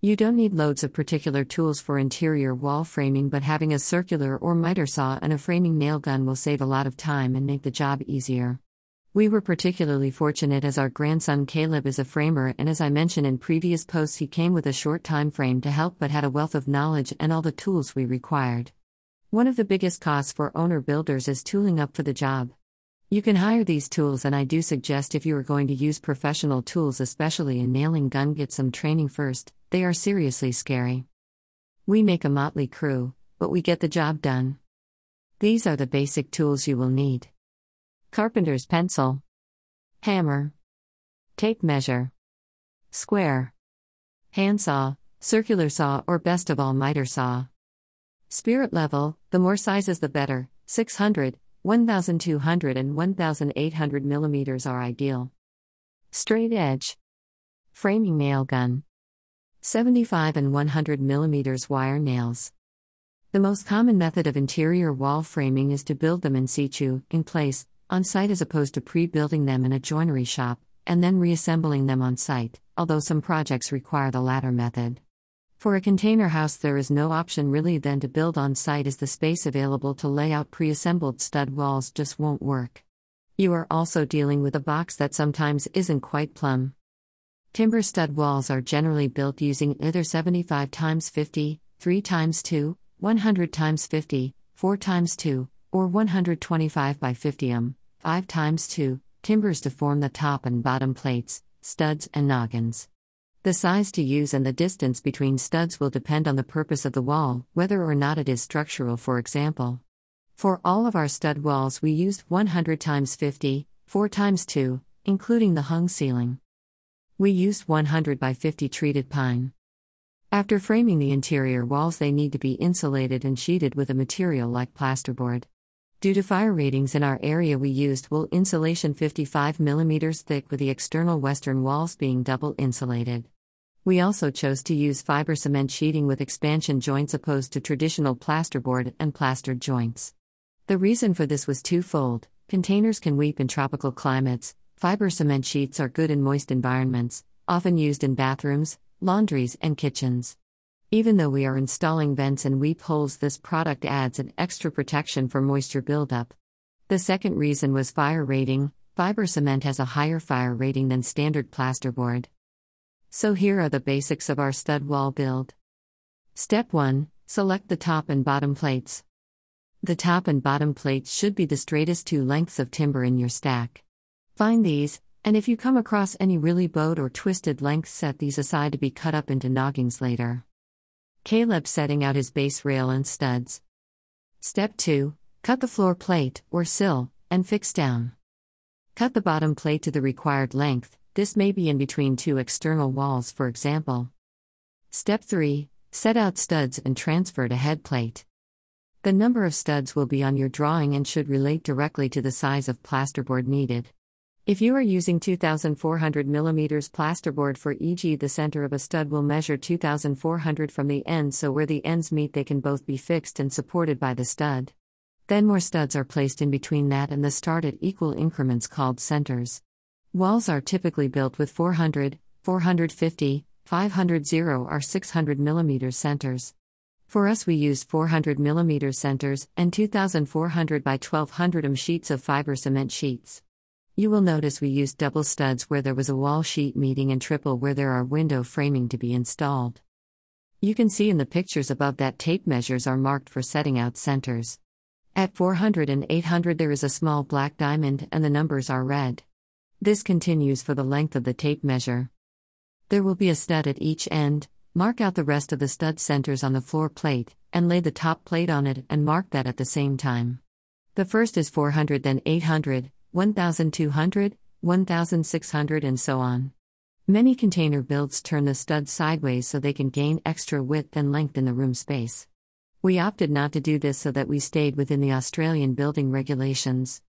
You don't need loads of particular tools for interior wall framing, but having a circular or miter saw and a framing nail gun will save a lot of time and make the job easier. We were particularly fortunate as our grandson Caleb is a framer, and as I mentioned in previous posts, he came with a short time frame to help but had a wealth of knowledge and all the tools we required. One of the biggest costs for owner builders is tooling up for the job. You can hire these tools, and I do suggest if you are going to use professional tools, especially in nailing gun, get some training first, they are seriously scary. We make a motley crew, but we get the job done. These are the basic tools you will need carpenter's pencil, hammer, tape measure, square, handsaw, circular saw, or best of all, miter saw. Spirit level the more sizes the better 600, 1200, and 1800 millimeters are ideal. Straight edge, framing nail gun. 75 and 100 mm wire nails. The most common method of interior wall framing is to build them in situ, in place, on site as opposed to pre building them in a joinery shop, and then reassembling them on site, although some projects require the latter method. For a container house, there is no option really then to build on site as the space available to lay out pre assembled stud walls just won't work. You are also dealing with a box that sometimes isn't quite plumb. Timber stud walls are generally built using either 75 x 50, 3 x 2, 100 x 50, 4 x 2, or 125 by 50 um, 5 x 2, timbers to form the top and bottom plates, studs, and noggins. The size to use and the distance between studs will depend on the purpose of the wall, whether or not it is structural, for example. For all of our stud walls, we used 100 x 50, 4 x 2, including the hung ceiling. We used 100 by 50 treated pine. After framing the interior walls, they need to be insulated and sheeted with a material like plasterboard. Due to fire ratings in our area, we used wool insulation 55 mm thick with the external western walls being double insulated. We also chose to use fiber cement sheeting with expansion joints opposed to traditional plasterboard and plastered joints. The reason for this was twofold containers can weep in tropical climates, Fiber cement sheets are good in moist environments, often used in bathrooms, laundries, and kitchens. Even though we are installing vents and weep holes, this product adds an extra protection for moisture buildup. The second reason was fire rating. Fiber cement has a higher fire rating than standard plasterboard. So here are the basics of our stud wall build. Step 1 Select the top and bottom plates. The top and bottom plates should be the straightest two lengths of timber in your stack. Find these, and if you come across any really bowed or twisted lengths, set these aside to be cut up into noggings later. Caleb setting out his base rail and studs. Step 2 Cut the floor plate, or sill, and fix down. Cut the bottom plate to the required length, this may be in between two external walls, for example. Step 3 Set out studs and transfer to head plate. The number of studs will be on your drawing and should relate directly to the size of plasterboard needed. If you are using 2400 mm plasterboard for e.g. the center of a stud will measure 2400 from the end so where the ends meet they can both be fixed and supported by the stud. Then more studs are placed in between that and the start at equal increments called centers. Walls are typically built with 400, 450, 500 0 or 600 mm centers. For us we used 400 mm centers and 2400 by 1200 mm sheets of fiber cement sheets. You will notice we used double studs where there was a wall sheet meeting and triple where there are window framing to be installed. You can see in the pictures above that tape measures are marked for setting out centers. At 400 and 800 there is a small black diamond and the numbers are red. This continues for the length of the tape measure. There will be a stud at each end, mark out the rest of the stud centers on the floor plate, and lay the top plate on it and mark that at the same time. The first is 400 then 800, 1200, 1600, and so on. Many container builds turn the studs sideways so they can gain extra width and length in the room space. We opted not to do this so that we stayed within the Australian building regulations.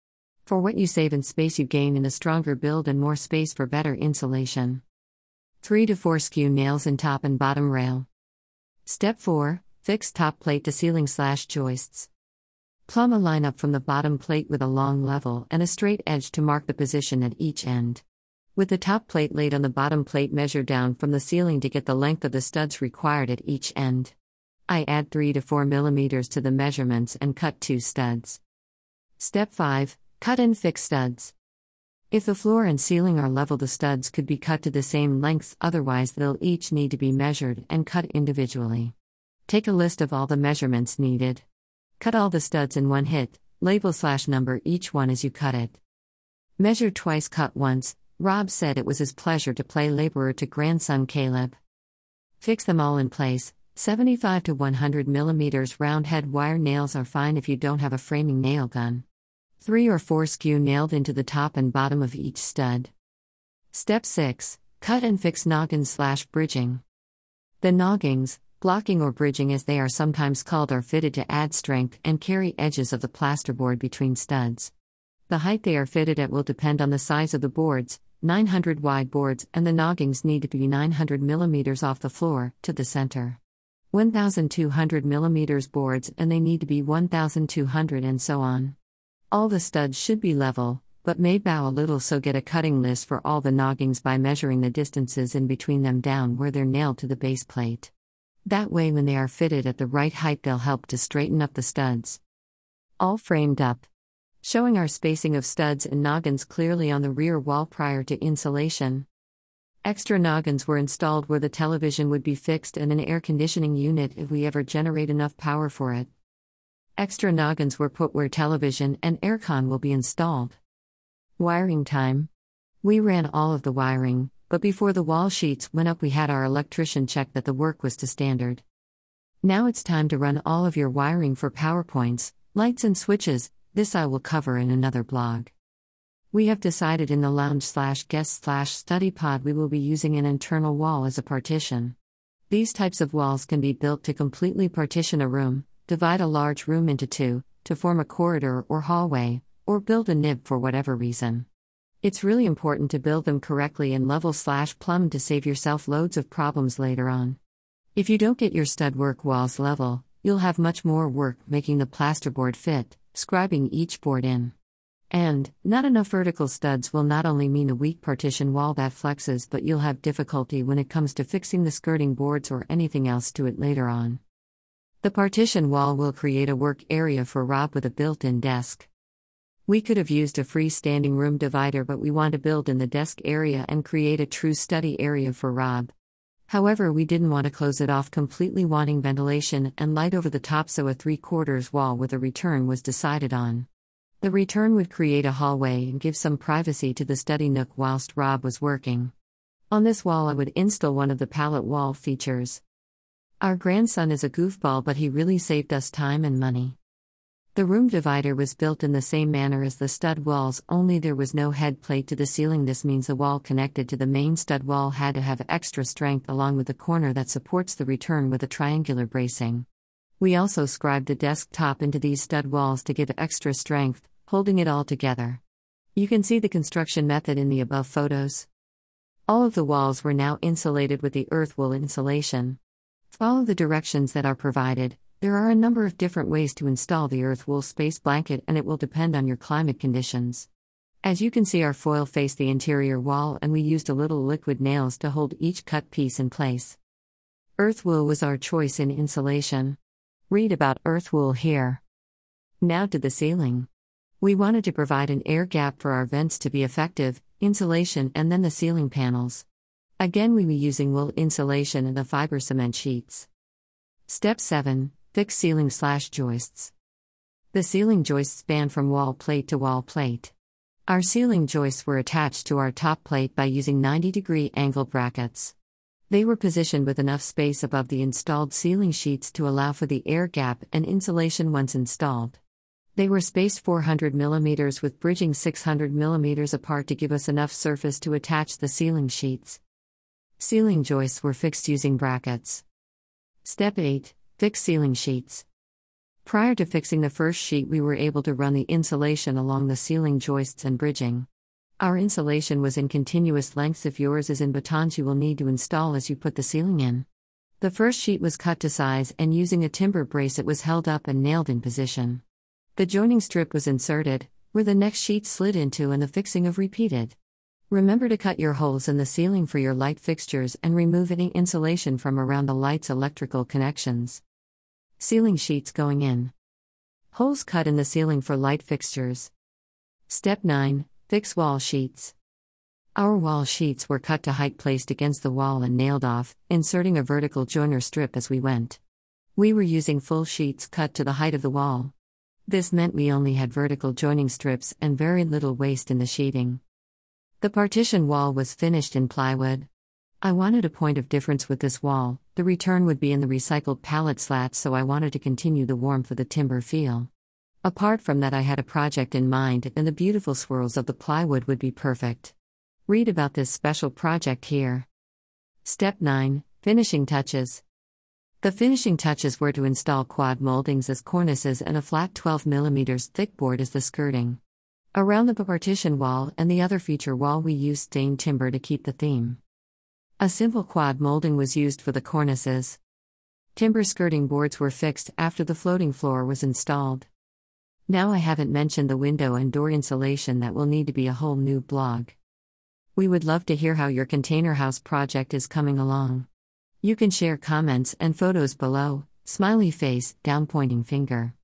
For what you save in space, you gain in a stronger build and more space for better insulation. 3 to 4 skew nails in top and bottom rail. Step 4 Fix top plate to ceiling slash joists. Plumb a line up from the bottom plate with a long level and a straight edge to mark the position at each end. With the top plate laid on the bottom plate, measure down from the ceiling to get the length of the studs required at each end. I add 3 to 4 millimeters to the measurements and cut two studs. Step 5 Cut and fix studs. If the floor and ceiling are level, the studs could be cut to the same lengths, otherwise, they'll each need to be measured and cut individually. Take a list of all the measurements needed. Cut all the studs in one hit, label slash number each one as you cut it. Measure twice, cut once, Rob said it was his pleasure to play laborer to grandson Caleb. Fix them all in place. 75 to 100 millimeters round head wire nails are fine if you don't have a framing nail gun. Three or four skew nailed into the top and bottom of each stud. Step 6 Cut and fix noggins slash bridging. The noggings, blocking or bridging as they are sometimes called, are fitted to add strength and carry edges of the plasterboard between studs. The height they are fitted at will depend on the size of the boards, 900 wide boards, and the noggings need to be 900 mm off the floor, to the center. 1200 mm boards, and they need to be 1200 and so on. All the studs should be level, but may bow a little, so get a cutting list for all the noggings by measuring the distances in between them down where they're nailed to the base plate. That way, when they are fitted at the right height, they'll help to straighten up the studs. All framed up showing our spacing of studs and noggins clearly on the rear wall prior to insulation. Extra noggins were installed where the television would be fixed and an air conditioning unit if we ever generate enough power for it. Extra noggins were put where television and aircon will be installed. Wiring time. We ran all of the wiring, but before the wall sheets went up, we had our electrician check that the work was to standard. Now it's time to run all of your wiring for PowerPoints, lights, and switches, this I will cover in another blog. We have decided in the lounge slash guest slash study pod we will be using an internal wall as a partition. These types of walls can be built to completely partition a room, divide a large room into two, to form a corridor or hallway, or build a nib for whatever reason. It's really important to build them correctly and level slash plumb to save yourself loads of problems later on. If you don't get your stud work walls level, you'll have much more work making the plasterboard fit, scribing each board in. And, not enough vertical studs will not only mean a weak partition wall that flexes, but you'll have difficulty when it comes to fixing the skirting boards or anything else to it later on. The partition wall will create a work area for Rob with a built in desk. We could have used a freestanding room divider, but we want to build in the desk area and create a true study area for Rob. However, we didn't want to close it off completely, wanting ventilation and light over the top, so a three quarters wall with a return was decided on. The return would create a hallway and give some privacy to the study nook whilst Rob was working. On this wall, I would install one of the pallet wall features. Our grandson is a goofball, but he really saved us time and money. The room divider was built in the same manner as the stud walls, only there was no head plate to the ceiling. This means the wall connected to the main stud wall had to have extra strength along with the corner that supports the return with a triangular bracing. We also scribed the desk top into these stud walls to give extra strength, holding it all together. You can see the construction method in the above photos. All of the walls were now insulated with the earth wool insulation. Follow the directions that are provided, there are a number of different ways to install the earth wool space blanket, and it will depend on your climate conditions. As you can see, our foil faced the interior wall, and we used a little liquid nails to hold each cut piece in place. Earth wool was our choice in insulation. Read about earth wool here. Now to the ceiling. We wanted to provide an air gap for our vents to be effective, insulation, and then the ceiling panels. Again, we were using wool insulation and the fiber cement sheets. Step 7 Fix ceiling slash joists. The ceiling joists span from wall plate to wall plate. Our ceiling joists were attached to our top plate by using 90 degree angle brackets. They were positioned with enough space above the installed ceiling sheets to allow for the air gap and insulation once installed. They were spaced 400 mm with bridging 600 mm apart to give us enough surface to attach the ceiling sheets. Ceiling joists were fixed using brackets. Step 8 Fix ceiling sheets. Prior to fixing the first sheet, we were able to run the insulation along the ceiling joists and bridging. Our insulation was in continuous lengths. If yours is in batons, you will need to install as you put the ceiling in. The first sheet was cut to size, and using a timber brace, it was held up and nailed in position. The joining strip was inserted, where the next sheet slid into, and the fixing of repeated. Remember to cut your holes in the ceiling for your light fixtures and remove any insulation from around the light's electrical connections. Ceiling sheets going in. Holes cut in the ceiling for light fixtures. Step 9 Fix wall sheets. Our wall sheets were cut to height placed against the wall and nailed off, inserting a vertical joiner strip as we went. We were using full sheets cut to the height of the wall. This meant we only had vertical joining strips and very little waste in the sheeting. The partition wall was finished in plywood. I wanted a point of difference with this wall, the return would be in the recycled pallet slats, so I wanted to continue the warmth of the timber feel. Apart from that, I had a project in mind, and the beautiful swirls of the plywood would be perfect. Read about this special project here. Step 9 Finishing Touches. The finishing touches were to install quad moldings as cornices and a flat 12 mm thick board as the skirting. Around the partition wall and the other feature wall, we used stained timber to keep the theme. A simple quad molding was used for the cornices. Timber skirting boards were fixed after the floating floor was installed. Now, I haven't mentioned the window and door insulation that will need to be a whole new blog. We would love to hear how your container house project is coming along. You can share comments and photos below, smiley face, down pointing finger.